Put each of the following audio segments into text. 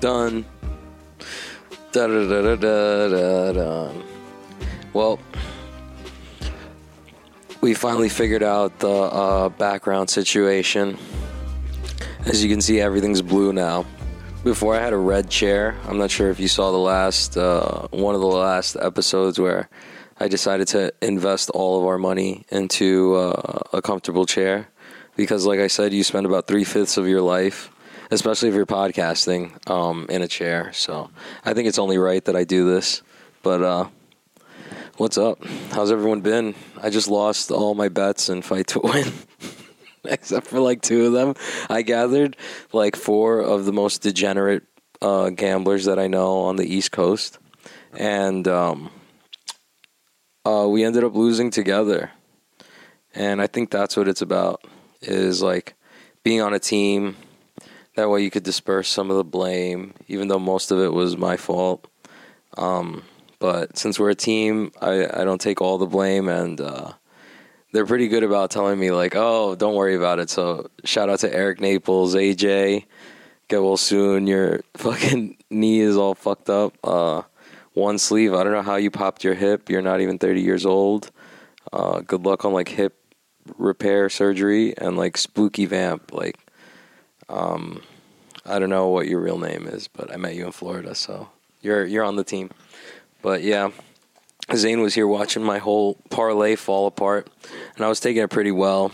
Done. Da da da da da da. Well, we finally figured out the uh, background situation. As you can see, everything's blue now. Before I had a red chair. I'm not sure if you saw the last uh, one of the last episodes where I decided to invest all of our money into uh, a comfortable chair because, like I said, you spend about three fifths of your life, especially if you're podcasting, um, in a chair. So I think it's only right that I do this. But uh, what's up? How's everyone been? I just lost all my bets in Fight to Win. Except for like two of them, I gathered like four of the most degenerate uh, gamblers that I know on the East Coast, and um, uh, we ended up losing together. And I think that's what it's about is like being on a team. That way you could disperse some of the blame, even though most of it was my fault. Um, but since we're a team, I, I don't take all the blame, and uh, they're pretty good about telling me like, "Oh, don't worry about it." So shout out to Eric Naples, AJ. Get well soon. Your fucking knee is all fucked up. Uh, one sleeve. I don't know how you popped your hip. You're not even 30 years old. Uh, good luck on like hip repair surgery and like spooky vamp. Like, um, I don't know what your real name is, but I met you in Florida, so you're you're on the team. But yeah, Zane was here watching my whole parlay fall apart, and I was taking it pretty well.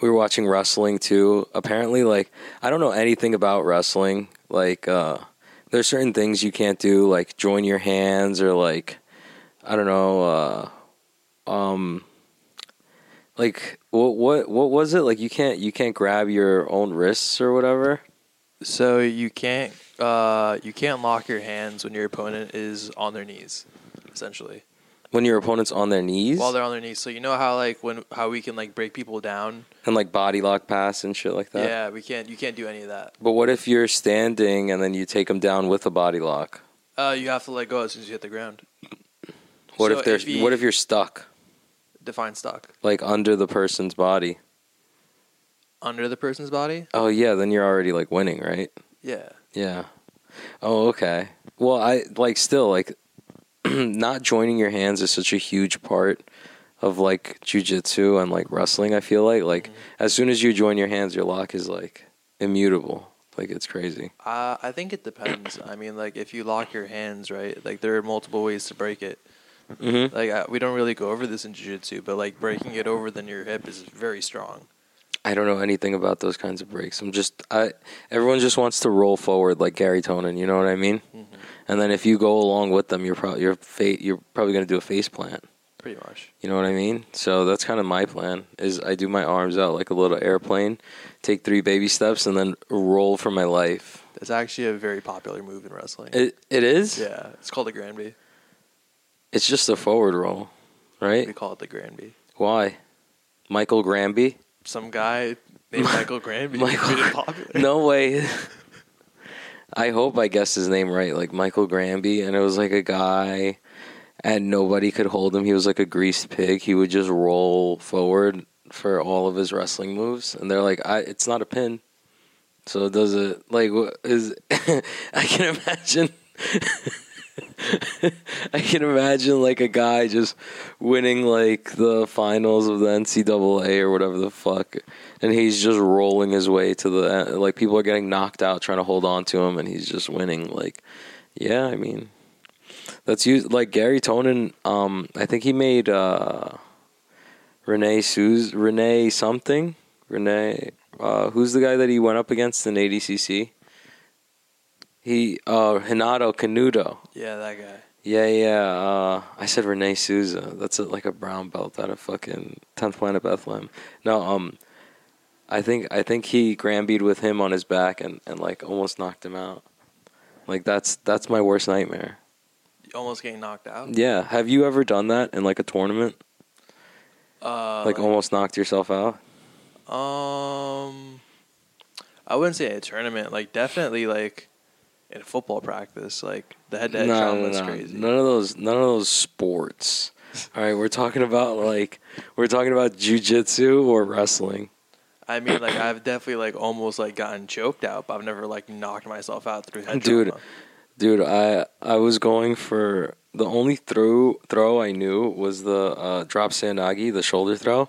We were watching wrestling too. Apparently, like I don't know anything about wrestling. Like, uh, there's certain things you can't do, like join your hands or like I don't know, uh, um, like what what what was it? Like you can't you can't grab your own wrists or whatever. So you can't uh, you can't lock your hands when your opponent is on their knees, essentially. When your opponent's on their knees While they're on their knees. So you know how like when how we can like break people down. and like body lock pass and shit like that. yeah, we can't. You can't do any of that. But what if you're standing and then you take them down with a body lock? Uh, you have to let go as soon as you hit the ground. What So if there's if you- what if you're stuck Define stuck like under the person's body? Under the person's body. Oh yeah, then you're already like winning, right? Yeah. Yeah. Oh, okay. Well, I like still like not joining your hands is such a huge part of like jujitsu and like wrestling. I feel like like as soon as you join your hands, your lock is like immutable. Like it's crazy. Uh, I think it depends. I mean, like if you lock your hands, right? Like there are multiple ways to break it. Mm-hmm. Like I, we don't really go over this in jiu-jitsu, but like breaking it over than your hip is very strong. I don't know anything about those kinds of breaks. I'm just I everyone just wants to roll forward like Garry Tonon. You know what I mean? Mm-hmm. And then if you go along with them, you're probably you're fa- you're probably gonna do a face plant. Pretty much. You know what I mean? So that's kind of my plan. Is I do my arms out like a little airplane, take three baby steps, and then roll for my life. It's actually a very popular move in wrestling. It it is. yeah, it's called the Granby. It's just a forward roll, right? We call it the Granby. Why? Michael Granby? Some guy named Michael Granby Michael- made it popular. No way. I hope I guessed his name right, like Michael Granby, and it was like a guy, and nobody could hold him. He was like a greased pig. He would just roll forward for all of his wrestling moves, and they're like, "I, it's not a pin." So does it like what is? I can imagine. I can imagine like a guy just winning like the finals of the NCAA or whatever the fuck, and he's just rolling his way to the like people are getting knocked out trying to hold on to him, and he's just winning. Like, yeah, I mean, that's used like Garry Tonon. Um, I think he made uh, Renee Suz Renee something Renee. Uh, who's the guy that he went up against in ADCC? He uh, Renato Canuto. Yeah, that guy. Yeah, yeah. Uh, I said Renee Souza. That's a, like a brown belt out of fucking Tenth Planet Bethlehem. No, um, I think I think he Granbeed with him on his back and, and like almost knocked him out. Like that's that's my worst nightmare. Almost getting knocked out. Yeah. Have you ever done that in like a tournament? Uh, Like almost knocked yourself out? Um, I wouldn't say a tournament. Like definitely like in football practice. Like the head-to-head no, trauma is no, no. crazy. None of those. None of those sports. All right, we're talking about like we're talking about jujitsu or wrestling. I mean, like I've definitely like almost like gotten choked out, but I've never like knocked myself out through head Dude. trauma. Dude, I I was going for the only throw throw I knew was the uh, drop seoi nage, the shoulder throw,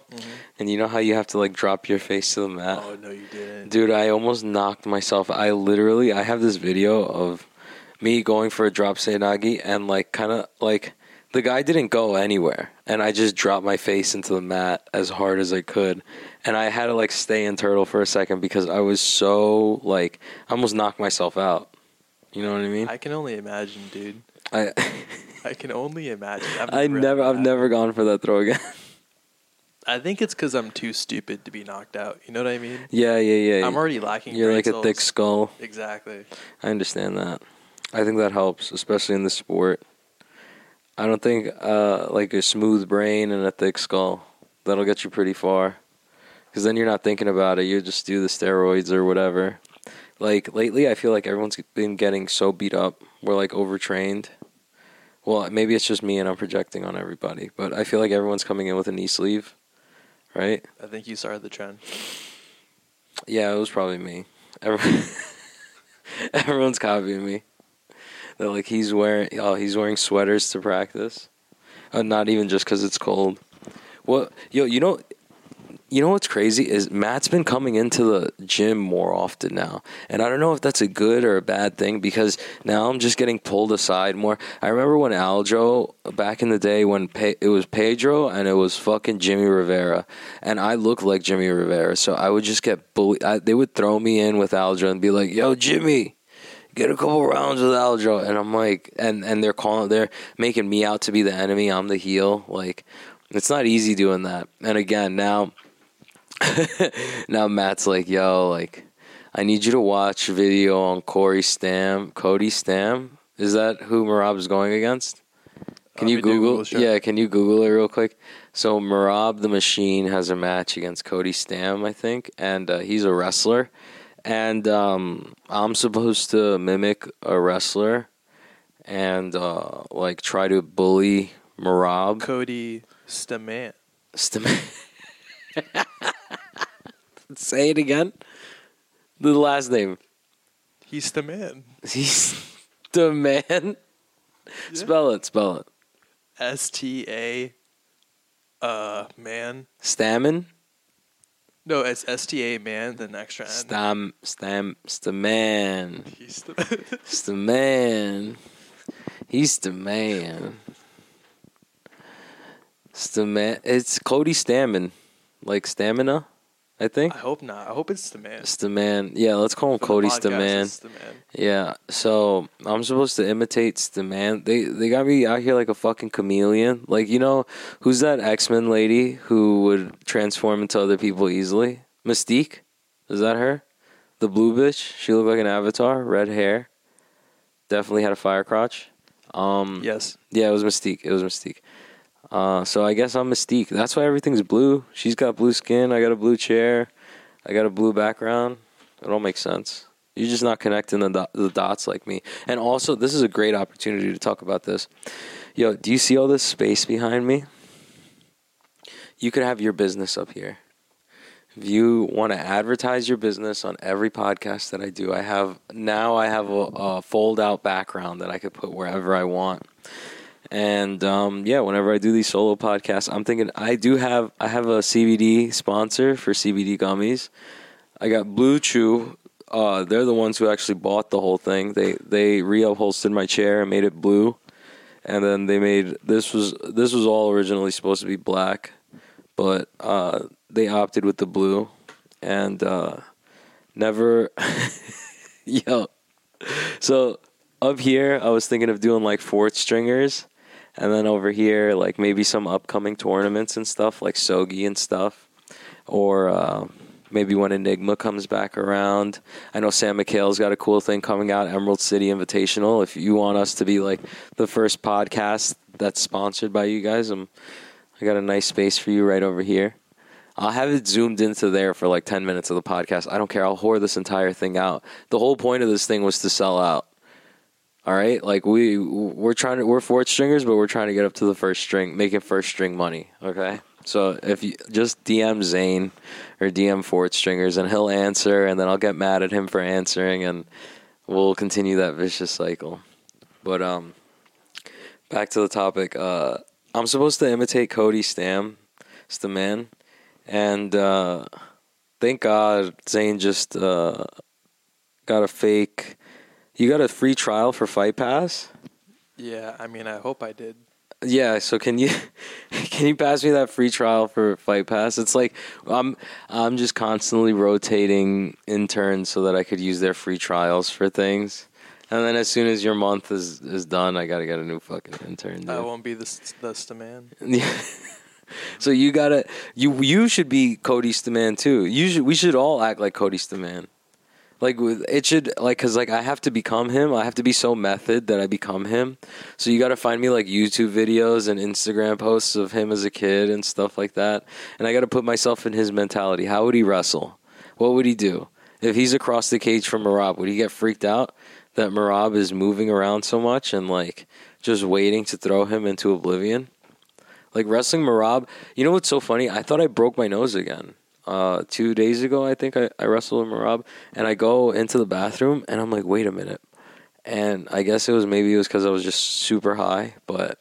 and you know how you have to like drop your face to the mat. Oh no, you didn't. Dude, I almost knocked myself. I literally, I have this video of me going for a drop seoi nage and like kind of like the guy didn't go anywhere, and I just dropped my face into the mat as hard as I could, and I had to like stay in turtle for a second because I was so like I almost knocked myself out. You know what I mean? I can only imagine, dude. I I can only imagine. I've I never, I've never gone for that throw again. I think it's because I'm too stupid to be knocked out. You know what I mean? yeah, yeah, yeah. I'm already lacking. You're like a thick skull. Exactly. I understand that. I think that helps, especially in the sport. I don't think uh, like a smooth brain and a thick skull that'll get you pretty far. Because then you're not thinking about it. You just do the steroids or whatever. Like lately, I feel like everyone's been getting so beat up. We're like overtrained. Well, maybe it's just me and I'm projecting on everybody, but I feel like everyone's coming in with a knee sleeve, right? I think you started the trend. Yeah, it was probably me. Everyone, everyone's copying me. They're like, he's wearing, oh, he's wearing sweaters to practice. Uh, not even just because it's cold. Well, yo, you know, you know what's crazy is Matt's been coming into the gym more often now, and I don't know if that's a good or a bad thing because now I'm just getting pulled aside more. I remember when Aljo back in the day when Pe- it was Pedro and it was fucking Jimmie Rivera, and I looked like Jimmie Rivera, so I would just get bullied. I, they would throw me in with Aljo and be like, "Yo, Jimmy." Get a couple rounds with Aljo, and I'm like, and and they're calling, they're making me out to be the enemy. I'm the heel. Like, it's not easy doing that. And again, now now Matt's like, yo, like, I need you to watch video on Corey Stam, Cody Stam. Is that who Merab's going against? Can Uh, you let me do Google? Google, sure. Yeah, can you Google it real quick? So Merab the Machine has a match against Cody Stam, I think, and uh, he's a wrestler. And um, I'm supposed to mimic a wrestler and uh, like try to bully Merab. Cody Stamann. Stam- Say it again. The last name. He's the man. He's the man. Spell it. Spell it. S T A. Uh, man. Stammen. No, it's S T A man. Then extra N. Stam. Stam. Staman. He's the. Man. He's the man. It's the man. It's Cody Stamann. Like stamina, I think. I hope not. I hope it's the man. It's the man. Yeah, let's call him For the Cody the man. Yeah, so I'm supposed to imitate Stamann. They they got me out here like a fucking chameleon. Like you know who's that X Men lady who would transform into other people easily? Mystique, is that her? The blue bitch. She looked like an avatar. Red hair. Definitely had a fire crotch. Um, Yes. yeah, it was Mystique. It was Mystique. Uh, so I guess I'm Mystique. That's why everything's blue. She's got blue skin. I got a blue chair. I got a blue background. It all makes sense. You're just not connecting the, the dots like me. And also, this is a great opportunity to talk about this. Yo, do you see all this space behind me? You could have your business up here. If you want to advertise your business on every podcast that I do, I have now I have a, a fold out background that I could put wherever I want. And um, yeah, whenever I do these solo podcasts, I'm thinking I do have I have a CBD sponsor for CBD gummies. I got Blue Chew. Uh, they're the ones who actually bought the whole thing. They they reupholstered my chair and made it blue, and then they made this was this was all originally supposed to be black, but uh, they opted with the blue, and uh, never, yo. So up here, I was thinking of doing like fourth stringers, and then over here, like maybe some upcoming tournaments and stuff, like Sogi and stuff, or uh, maybe when Enigma comes back around. I know Sam McHale's got a cool thing coming out, Emerald City Invitational. If you want us to be like the first podcast that's sponsored by you guys, I'm, I got a nice space for you right over here. I'll have it zoomed into there for like 10 minutes of the podcast. I don't care. I'll whore this entire thing out. The whole point of this thing was to sell out. All right, like we we're trying to we're fourth stringers, but we're trying to get up to the first string, making first string money. Okay, So if you just DM Zane or DM fourth Stringers and he'll answer, and then I'll get mad at him for answering, and we'll continue that vicious cycle. But um, back to the topic. Uh, I'm supposed to imitate Cody Stam, Stamann, and uh, thank God Zane just uh, got a fake. You got a free trial for Fight Pass. Yeah, I mean, I hope I did. Yeah, so can you can you pass me that free trial for Fight Pass? It's like I'm I'm just constantly rotating interns so that I could use their free trials for things. And then as soon as your month is is done, I got to get a new fucking intern. I won't be the the st- man. Yeah. so you gotta you you should be Cody Stamann too. You should we should all act like Cody Stamann. Like it should like because like I have to become him. I have to be so method that I become him. So you got to find me like YouTube videos and Instagram posts of him as a kid and stuff like that. And I got to put myself in his mentality. How would he wrestle? What would he do if he's across the cage from Merab? Would he get freaked out that Merab is moving around so much and like just waiting to throw him into oblivion? Like wrestling Merab, you know what's so funny? I thought I broke my nose again. Uh, two days ago, I think I, I wrestled with Merab, and I go into the bathroom, and I'm like, wait a minute. And I guess it was maybe it was because I was just super high, but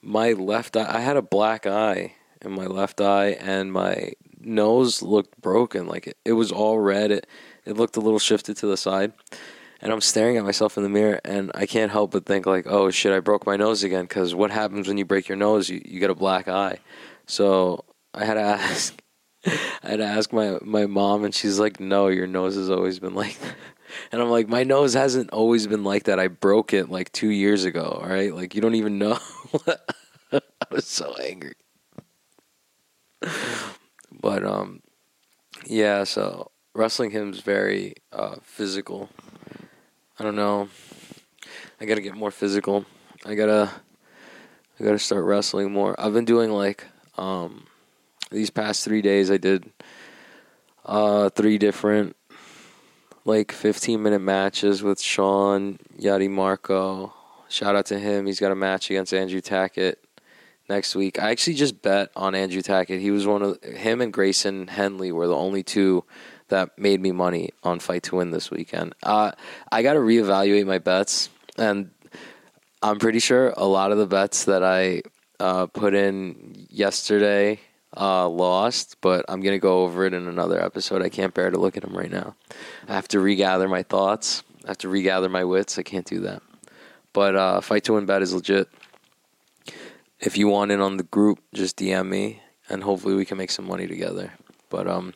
my left eye, I had a black eye in my left eye, and my nose looked broken. Like it, it was all red. It, it looked a little shifted to the side. And I'm staring at myself in the mirror, and I can't help but think like, "Oh shit, I broke my nose again." Because what happens when you break your nose? You you get a black eye. So I had to ask, I had to ask my my mom, and she's like, "No, your nose has always been like that." And I'm like, "My nose hasn't always been like that. I broke it like two years ago. All right, like you don't even know." I was so angry. But um, yeah. So wrestling him's very uh, physical. I don't know. I gotta get more physical. I gotta I gotta start wrestling more. I've been doing like um these past three days I did uh three different like fifteen minute matches with Sean Yadi Marco. Shout out to him. He's got a match against Andrew Tackett next week. I actually just bet on Andrew Tackett. He was one of him and Grayson Henley were the only two that made me money on Fight to Win this weekend. Uh, I got to reevaluate my bets, and I'm pretty sure a lot of the bets that I uh, put in yesterday uh, lost, but I'm gonna go over it in another episode. I can't bear to look at them right now. I have to regather my thoughts. I have to regather my wits. I can't do that. But uh, Fight to Win bet is legit. If you want in on the group, just DM me, and hopefully we can make some money together. But um,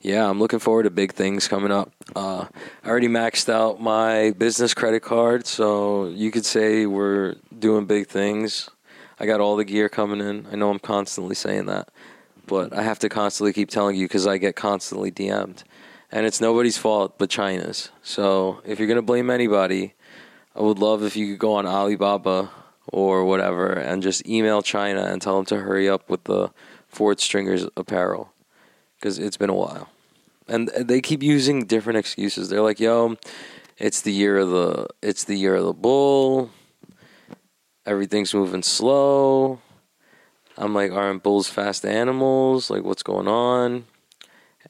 yeah, I'm looking forward to big things coming up. Uh, I already maxed out my business credit card, so you could say we're doing big things. I got all the gear coming in. I know I'm constantly saying that, but I have to constantly keep telling you because I get constantly DM'd. And it's nobody's fault but China's. So if you're going to blame anybody, I would love if you could go on Alibaba or whatever and just email China and tell them to hurry up with the Fourth Stringers apparel because it's been a while. And they keep using different excuses. They're like, "Yo, it's the year of the it's the year of the bull. Everything's moving slow." I'm like, "Aren't bulls fast animals? Like, what's going on?"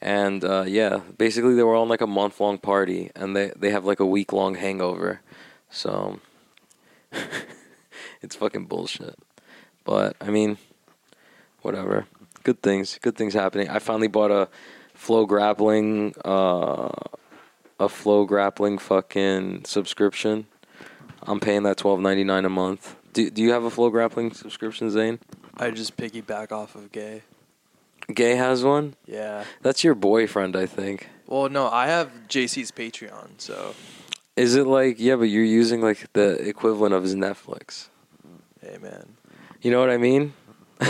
And uh, yeah, basically they were on like a month long party, and they they have like a week long hangover. So it's fucking bullshit. But I mean, whatever. Good things. Good things happening. I finally bought a flow grappling uh a flow grappling fucking subscription. I'm paying that twelve ninety nine a month. Do do you have a flow grappling subscription, Zane? I just piggyback off of gay. Gay has one? Yeah. That's your boyfriend, I think. Well, no, I have JC's Patreon, so Is it like yeah, but you're using like the equivalent of his Netflix. hey, man. You know what I mean?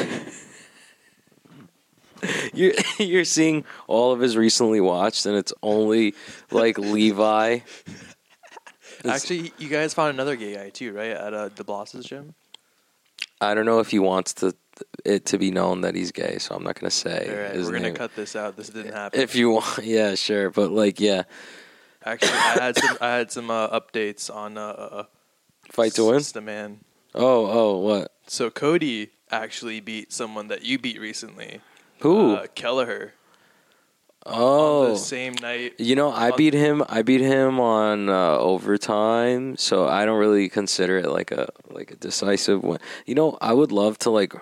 you're you're seeing all of his recently watched, and it's only like Levi. It's- Actually, you guys found another gay guy too, right? At uh, DeBloss's gym. I don't know if he wants to it to be known that he's gay, so I'm not gonna say. All right, we're gonna name. cut this out. This didn't happen. If you want, yeah, sure, but like, yeah, Actually, I had some. I had some uh, updates on uh, fight to win. the man. Oh, oh, what? So Cody actually beat someone that you beat recently. Who? Uh, Kelleher. On oh, the same night. you know, I beat him. I beat him on uh, overtime, so I don't really consider it like a like a decisive win. You know, I would love to like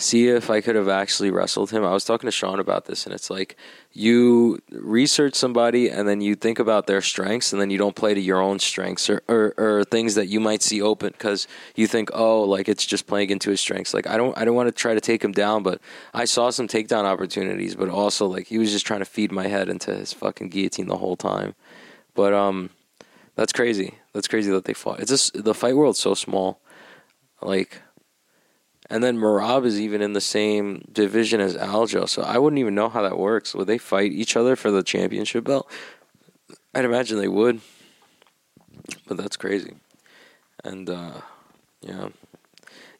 see if I could have actually wrestled him. I was talking to Sean about this, and it's like you research somebody and then you think about their strengths, and then you don't play to your own strengths or or, or things that you might see open because you think, oh, like it's just playing into his strengths. Like I don't, I don't want to try to take him down, but I saw some takedown opportunities, but also like he was just trying to feed my head into his fucking guillotine the whole time. But um, that's crazy. That's crazy that they fought. It's just the fight world's so small, like. And then Merab is even in the same division as Aljo, so I wouldn't even know how that works. Would they fight each other for the championship belt? I'd imagine they would. But that's crazy. And uh yeah.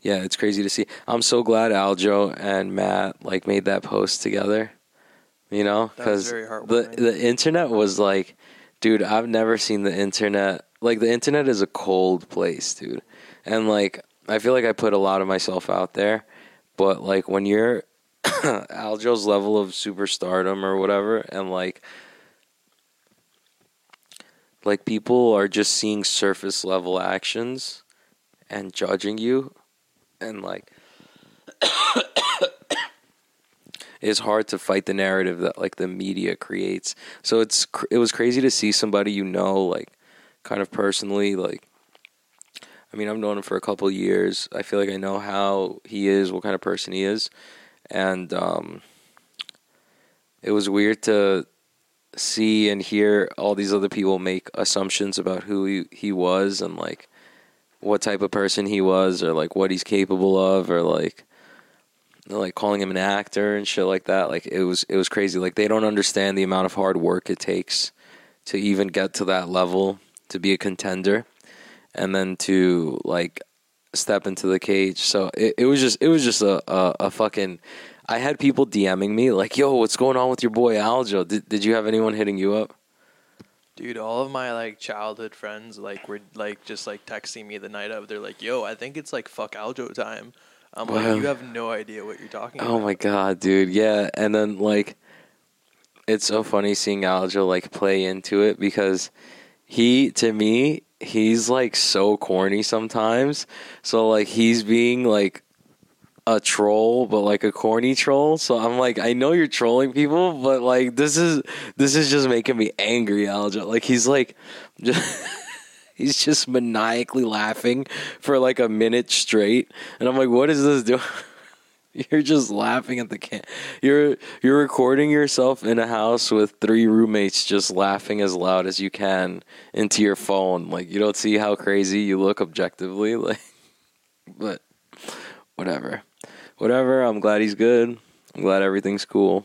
Yeah, it's crazy to see. I'm so glad Aljo and Matt like made that post together. You know, cuz the the internet was like dude, I've never seen the internet like the internet is a cold place, dude. And like I feel like I put a lot of myself out there, but like when you're Aljo's level of superstardom or whatever and like like people are just seeing surface level actions and judging you and like it's hard to fight the narrative that like the media creates. So it's it was crazy to see somebody you know like kind of personally like I mean I've known him for a couple years. I feel like I know how he is what kind of person he is. And um it was weird to see and hear all these other people make assumptions about who he, he was and like what type of person he was or like what he's capable of or like like calling him an actor and shit like that. Like it was it was crazy. Like they don't understand the amount of hard work it takes to even get to that level to be a contender and then to like step into the cage so it, it was just it was just a, a, a fucking I had people DMing me like, "Yo, what's going on with your boy Aljo? Did did you have anyone hitting you up?" Dude, all of my like childhood friends like were like just like texting me the night of. They're like, "Yo, I think it's like fuck Aljo time." I'm Wow. like, "You have no idea what you're talking about." Oh my god, dude. Yeah, and then like it's so funny seeing Aljo like play into it because he to me, he's like so corny sometimes. So like he's being like a troll, but like a corny troll. So I'm like, I know you're trolling people, but like this is this is just making me angry, Aljo. Like he's like just he's just maniacally laughing for like a minute straight. And I'm like, what is this doing? You're just laughing at the can. You're you're recording yourself in a house with three roommates, just laughing as loud as you can into your phone. Like you don't see how crazy you look objectively. Like, but whatever, whatever. I'm glad he's good. I'm glad everything's cool.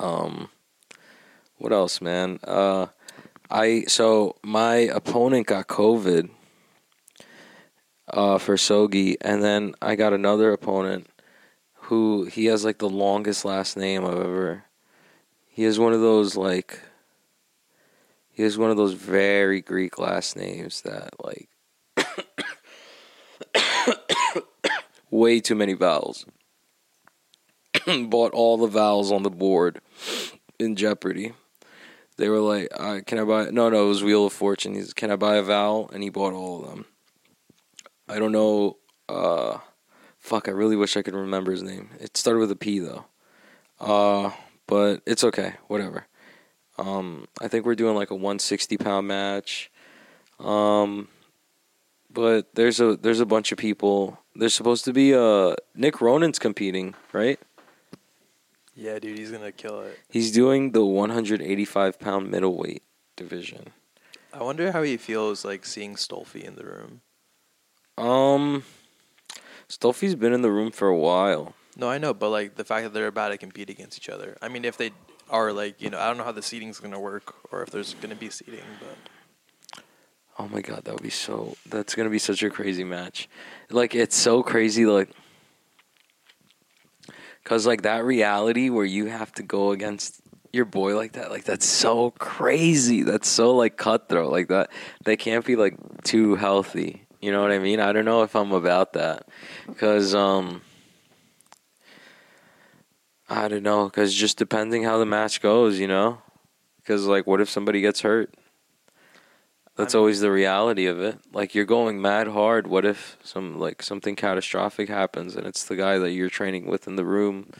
Um, what else, man? Uh, I so my opponent got COVID. Uh, for Sogi, and then I got another opponent who he has like the longest last name I've ever. He has one of those like. He has one of those very Greek last names that like. way too many vowels. Bought all the vowels on the board in Jeopardy. They were like, uh, "Can I buy?" No, no, it was Wheel of Fortune. He's, "Can I buy a vowel?" And he bought all of them. I don't know. Uh, fuck, I really wish I could remember his name. It started with a P though. Uh, but it's okay. Whatever. Um, I think we're doing like a 160 pound match. Um, but there's a there's a bunch of people. There's supposed to be uh Nick Ronan's competing, right? Yeah, dude, he's gonna kill it. He's doing the 185 pound middleweight division. I wonder how he feels like seeing Stolfi in the room. Um, Stolfi's been in the room for a while. No, I know, but like the fact that they're about to compete against each other. I mean, if they are like, you know, I don't know how the seating's gonna work or if there's gonna be seating, but Oh my god, that would be so. That's gonna be such a crazy match. Like it's so crazy, like, cause like that reality where you have to go against your boy like that, like that's so crazy. That's so like cutthroat. Like that, they can't be like too healthy. You know what I mean? I don't know if I'm about that because um, I don't know because just depending how the match goes, you know, because like what if somebody gets hurt? That's I'm- always the reality of it. Like you're going mad hard. What if some like something catastrophic happens and it's the guy that you're training with in the room,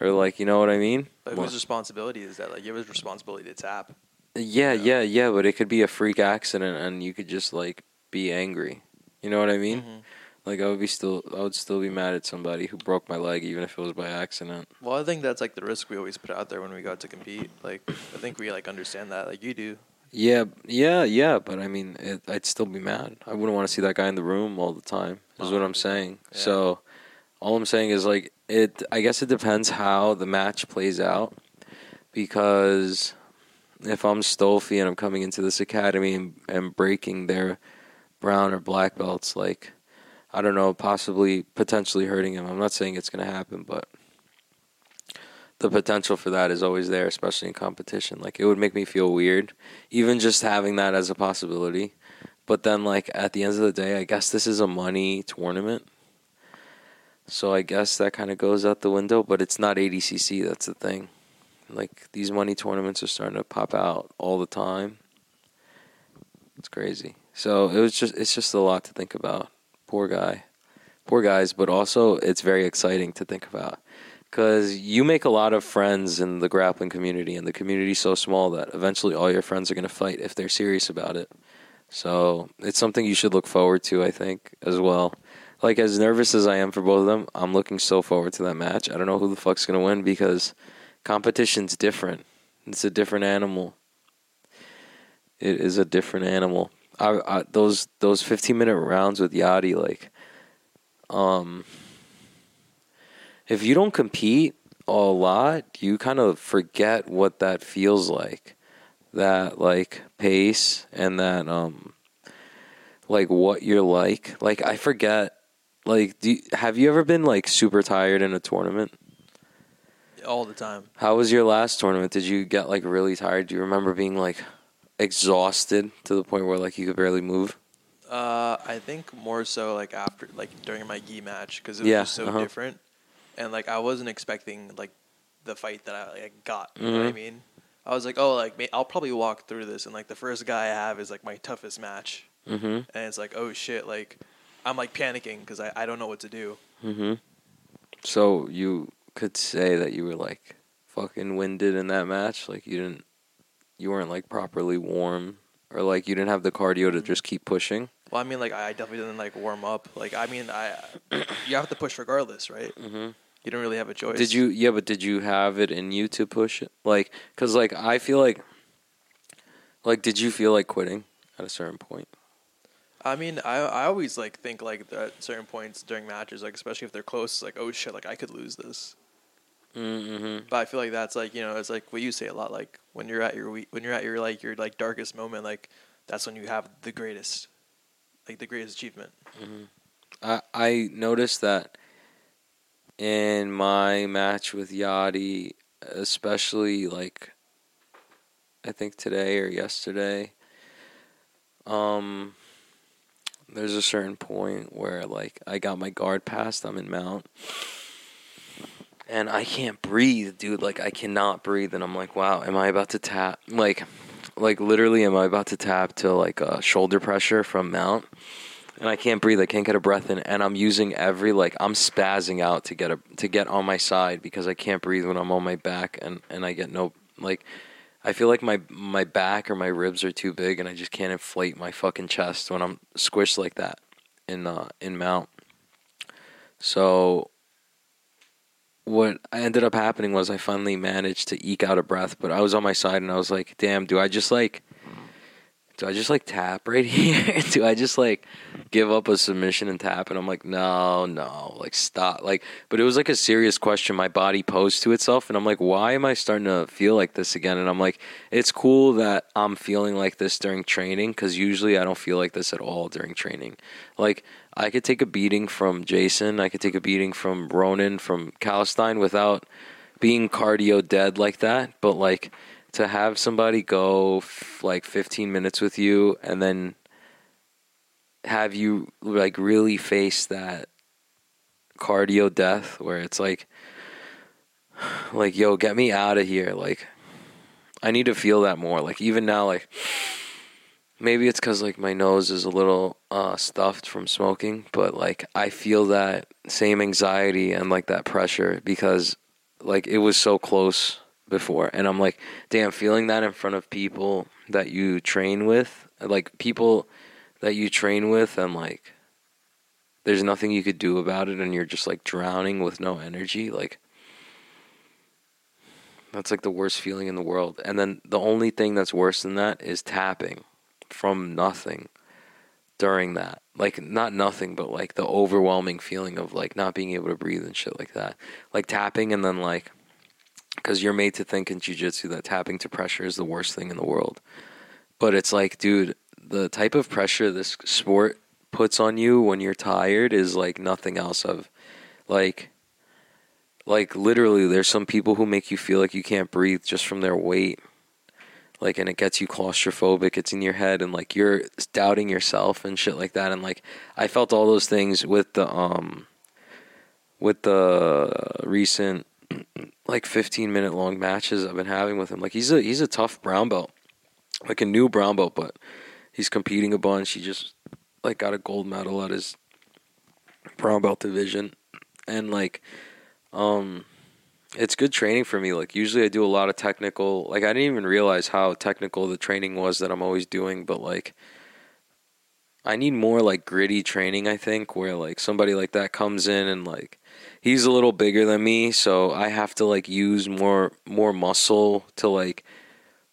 or like you know what I mean? But whose responsibility is that? Like, you have a responsibility to tap. Yeah, Yeah. yeah, yeah, but it could be a freak accident and you could just like be angry. You know what I mean? Mhm. Like I would be still I would still be mad at somebody who broke my leg even if it was by accident. Well, I think that's like the risk we always put out there when we go out to compete. Like, I think we like understand that. Like you do. Yeah, yeah, yeah, but I mean, it, I'd still be mad. I wouldn't want to see that guy in the room all the time. Is what Oh, I'm saying. yeah. So all I'm saying is like it I guess it depends how the match plays out because if I'm Stolfi and I'm coming into this academy and, and breaking their brown or black belts, like I don't know, possibly potentially hurting him. I'm not saying it's gonna happen, but the potential for that is always there, especially in competition. Like it would make me feel weird, even just having that as a possibility. But then, like at the end of the day, I guess this is a money tournament, so I guess that kind of goes out the window. But it's not ADCC. That's the thing. Like these money tournaments are starting to pop out all the time. It's crazy. So it was just it's just a lot to think about. Poor guy. Poor guys, but also it's very exciting to think about because you make a lot of friends in the grappling community, and the community's so small that eventually all your friends are going to fight if they're serious about it. So it's something you should look forward to, I think, as well. Like as nervous as I am for both of them, I'm looking so forward to that match. I don't know who the fuck's going to win because competition's different. It's a different animal. It is a different animal. I, I those those 15 minute rounds with Yadi, like, um, if you don't compete a lot, you kind of forget what that feels like. That like pace and that um, like what you're like. Like I forget. Like, do you, have you ever been like super tired in a tournament? all the time. How was your last tournament? Did you get like really tired? Do you remember being like exhausted to the point where like you could barely move? Uh, I think more so like after like during my gi match because it was Yeah, just so uh-huh. different, and like I wasn't expecting like the fight that I like, got. You know what I Mhm. mean? I was like, oh, like I'll probably walk through this, and like the first guy I have is like my toughest match, Mm-hmm. and it's like, oh shit, like I'm like panicking because I, I don't know what to do. Mm-hmm. So you could say that you were like fucking winded in that match. Like you didn't, you weren't like properly warm, or like you didn't have the cardio to just keep pushing. Well, I mean, like I definitely didn't like warm up. Like I mean, I you have to push regardless, right? Mm-hmm. You don't really have a choice. Did you? Yeah, but did you have it in you to push it? Like, cause like I feel like, like, did you feel like quitting at a certain point? I mean, I I always like think like at certain points during matches, like especially if they're close, like oh shit, like I could lose this. Mm-hmm. But I feel like that's like you know it's like what you say a lot. Like when you're at your we- when you're at your like your like darkest moment, like that's when you have the greatest, like the greatest achievement. I I noticed that in my match with Yadi, especially like I think today or yesterday, um, there's a certain point where like I got my guard passed. I'm in mount. And I can't breathe, dude. Like I cannot breathe, and I'm like, "Wow, am I about to tap?" Like, like literally, am I about to tap to like uh, shoulder pressure from mount? and I can't breathe. I can't get a breath in, and I'm using every like I'm spazzing out to get a to get on my side because I can't breathe when I'm on my back, and and I get no like I feel like my my back or my ribs are too big, and I just can't inflate my fucking chest when I'm squished like that in uh in mount. So what ended up happening was I finally managed to eke out a breath, but I was on my side and I was like, "Damn, do I just like do I just like tap right here? do I just like give up a submission and tap? And I'm like, no, no, like stop. Like, but it was like a serious question my body posed to itself. And I'm like, why am I starting to feel like this again? And I'm like, it's cool that I'm feeling like this during training because usually I don't feel like this at all during training. Like, I could take a beating from Jason, I could take a beating from Ronan, from Calstein without being cardio dead like that. But like, to have somebody go f- like 15 minutes with you and then have you like really face that cardio death where it's like like yo get me out of here. Like i need to feel that more. Like even now like maybe it's because like my nose is a little uh, stuffed from smoking but like i feel that same anxiety and like that pressure because like it was so close before. And i'm like damn feeling that in front of people that you train with like people that you train with and like there's nothing you could do about it and you're just like drowning with no energy like that's like the worst feeling in the world. And then the only thing that's worse than that is tapping from nothing during that. Like not nothing but like the overwhelming feeling of like not being able to breathe and shit like that. Like tapping and then like because you're made to think in jiu-jitsu that tapping to pressure is the worst thing in the world. But it's like dude the type of pressure this sport puts on you when you're tired is like nothing else of like like literally there's some people who make you feel like you can't breathe just from their weight like and it gets you claustrophobic it's in your head and like you're doubting yourself and shit like that and like i felt all those things with the um with the recent like 15 minute long matches i've been having with him. Like he's a he's a tough brown belt like a new brown belt but he's competing a bunch. He just like got a gold medal at his brown belt division and like um it's good training for me. Like usually I do a lot of technical like I didn't even realize how technical the training was that I'm always doing, but like I need more like gritty training, I think, where like somebody like that comes in and like he's a little bigger than me, so I have to like use more more muscle to like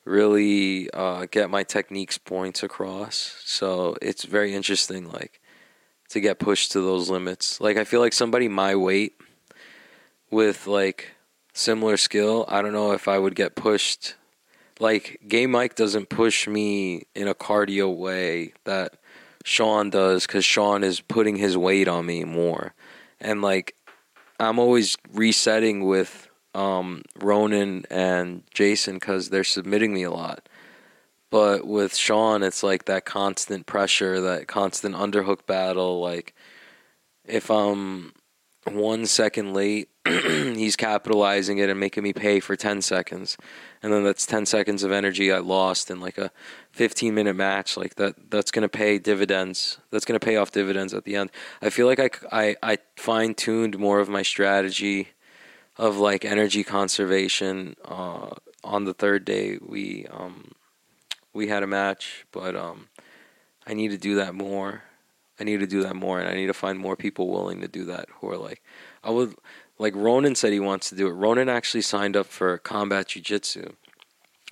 really uh, get my techniques points across. So it's very interesting like to get pushed to those limits. Like I feel like somebody my weight with like similar skill, I don't know if I would get pushed. Like Game Mike doesn't push me in a cardio way that Sean does because Sean is putting his weight on me more, and like I'm always resetting with um, Ronan and Jason because they're submitting me a lot. But with Sean, it's like that constant pressure, that constant underhook battle. Like if I'm one second late, he's capitalizing it and making me pay for 10 seconds. And then that's 10 seconds of energy I lost in like a 15 minute match. Like that, that's going to pay dividends. That's going to pay off dividends at the end. I feel like I, I, I fine tuned more of my strategy of like energy conservation. Uh, on the third day, we, um, we had a match, but, um, I need to do that more. I need to do that more, and I need to find more people willing to do that who are like, I would like Ronan said he wants to do it. Ronan actually signed up for combat jiu-jitsu,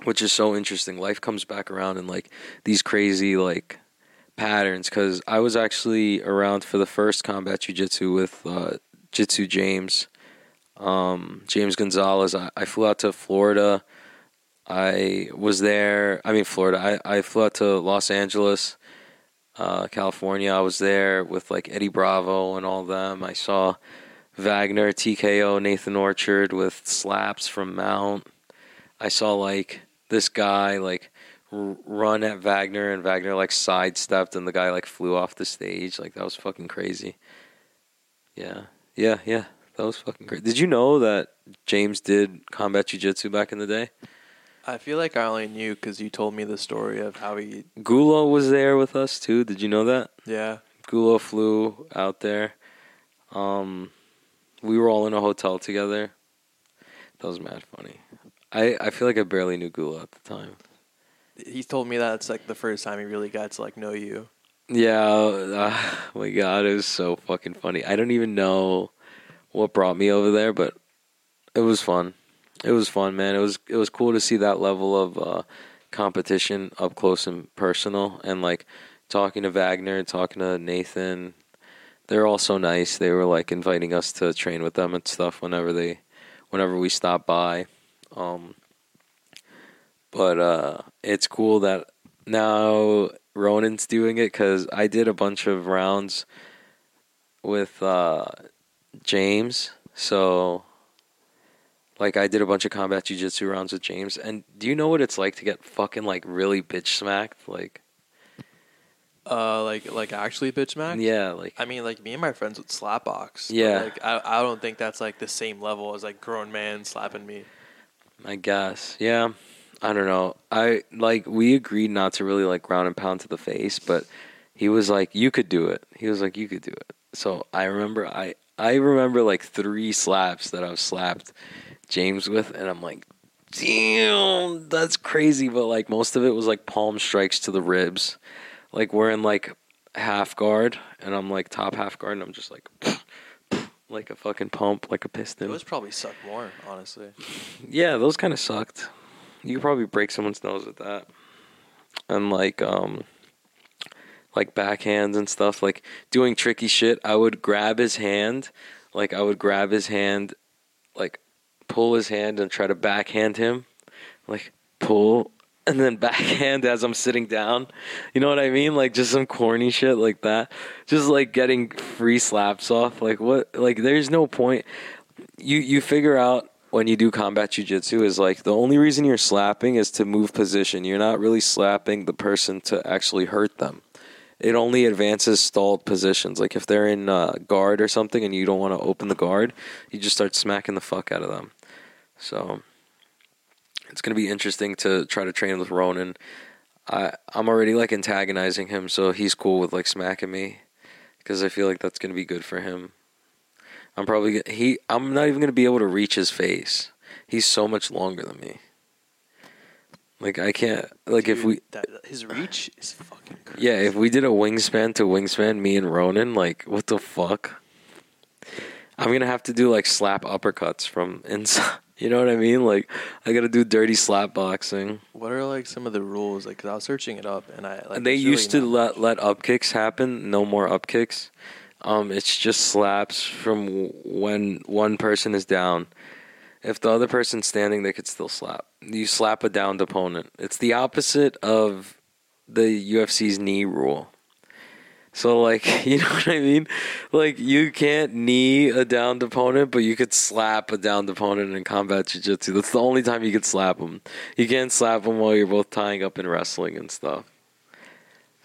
which is so interesting. Life comes back around in like these crazy like patterns because I was actually around for the first combat jiu-jitsu with uh, Jitsu James, um, James Gonzalez. I, I flew out to Florida. I was there. I mean, Florida. I, I flew out to Los Angeles uh, California. I was there with like Eddie Bravo and all them. I saw Wagner, TKO, Nathan Orchard with slaps from Mount. I saw like this guy like run at Wagner and Wagner like sidestepped and the guy like flew off the stage. Like that was fucking crazy. Yeah, yeah, yeah. That was fucking great. Did you know that James did combat jiu-jitsu back in the day? I feel like I only knew because you told me the story of how he. Gulo was there with us too. Did you know that? Yeah. Gulo flew out there. Um, we were all in a hotel together. That was mad funny. I, I feel like I barely knew Gulo at the time. He told me that it's like the first time he really got to like know you. Yeah, uh, oh my god, it was so fucking funny. I don't even know what brought me over there, but it was fun. It was fun, man. It was it was cool to see that level of uh, competition up close and personal, and like talking to Wagner, talking to Nathan. They're all so nice. They were like inviting us to train with them and stuff whenever they, whenever we stop by. Um, but uh, it's cool that now Ronan's doing it because I did a bunch of rounds with uh, James. So, like, I did a bunch of combat jiu-jitsu rounds with James. And do you know what it's like to get fucking like really bitch smacked? Like, Uh, like like actually bitch smack. Yeah, like I mean, like me and my friends would slap box. Yeah. Like I, I don't think that's like the same level as like grown man slapping me. I guess. Yeah. I don't know. I like we agreed not to really like ground and pound to the face, but he was like, You could do it. He was like, You could do it. So I remember I I remember like three slaps that I've slapped James with and I'm like, Damn, that's crazy. But like most of it was like palm strikes to the ribs. Like we're in like half guard and I'm like top half guard and I'm just like like a fucking pump, like a piston. Was probably suck more, honestly. Yeah, those kind of sucked. You could probably break someone's nose with that. And like um like backhands and stuff, like doing tricky shit, I would grab his hand, like I would grab his hand, like pull his hand and try to backhand him, like pull and then backhand as I'm sitting down. You know what I mean? Like just some corny shit like that. Just like getting free slaps off. Like what like there's no point you you figure out when you do combat jujitsu is like the only reason you're slapping is to move position. You're not really slapping the person to actually hurt them. It only advances stalled positions. Like if they're in uh, guard or something and you don't want to open the guard, you just start smacking the fuck out of them. So it's gonna be interesting to try to train with Ronan. I I'm already like antagonizing him, so he's cool with like smacking me because I feel like that's gonna be good for him. I'm probably he. I'm not even gonna be able to reach his face. He's so much longer than me. Like I can't. Like if we, that, his reach is fucking crazy. yeah, if we did a wingspan to wingspan, me and Ronan, like what the fuck? I'm gonna have to do like slap uppercuts from inside. You know what I mean? Like I gotta do dirty slap boxing. What are like some of the rules? Like, 'cause I was searching it up, and I like they used really to let let up kicks happen. No more up kicks. Um, it's just slaps from when one person is down. If the other person's standing, they could still slap. You slap a downed opponent. It's the opposite of the UFC's knee rule. So like, you know what I mean? Like you can't knee a downed opponent, but you could slap a downed opponent in combat jiu-jitsu. That's the only time you could slap them. You can't slap them while you're both tying up in wrestling and stuff.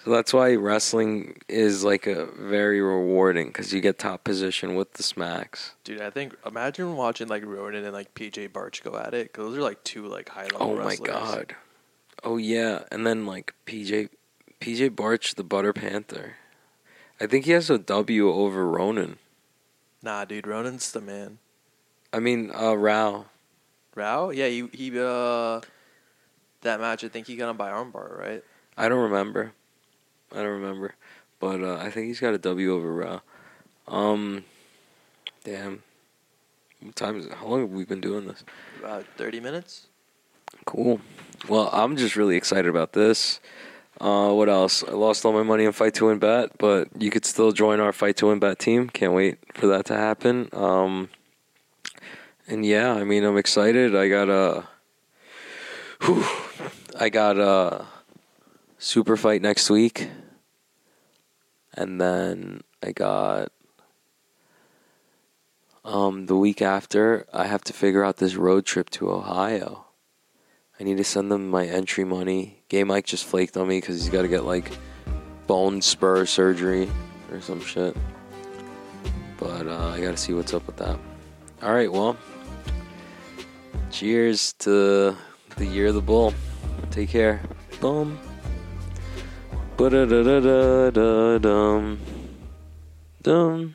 So that's why wrestling is like a very rewarding because you get top position with the smacks. Dude, I think imagine watching like Ronan and like PJ Barch go at it. Cause those are like two like high level. Oh my god. Oh yeah, and then like PJ PJ Barch, the Butter Panther. I think he has a W over Ronan. Nah, dude, Ronan's the man. I mean, uh, Rao. Rao, yeah, he he uh, that match I think he got him by armbar, right? I don't remember. I don't remember, but uh, I think he's got a W over Rao. Um, damn. What time is it? How long have we been doing this? About thirty minutes. Cool. Well, I'm just really excited about this. Uh, what else? I lost all my money in Fight to Win Bet, but you could still join our Fight to Win Bet team. Can't wait for that to happen. Um, and yeah, I mean, I'm excited. I got a, whew, I got a super fight next week, and then I got um the week after. I have to figure out this road trip to Ohio. I need to send them my entry money. Gay Mike just flaked on me because he's got to get like bone spur surgery or some shit. But uh, I got to see what's up with that. All right, well, cheers to the year of the bull. Take care. Boom. Ba da da da da da dum. Dum.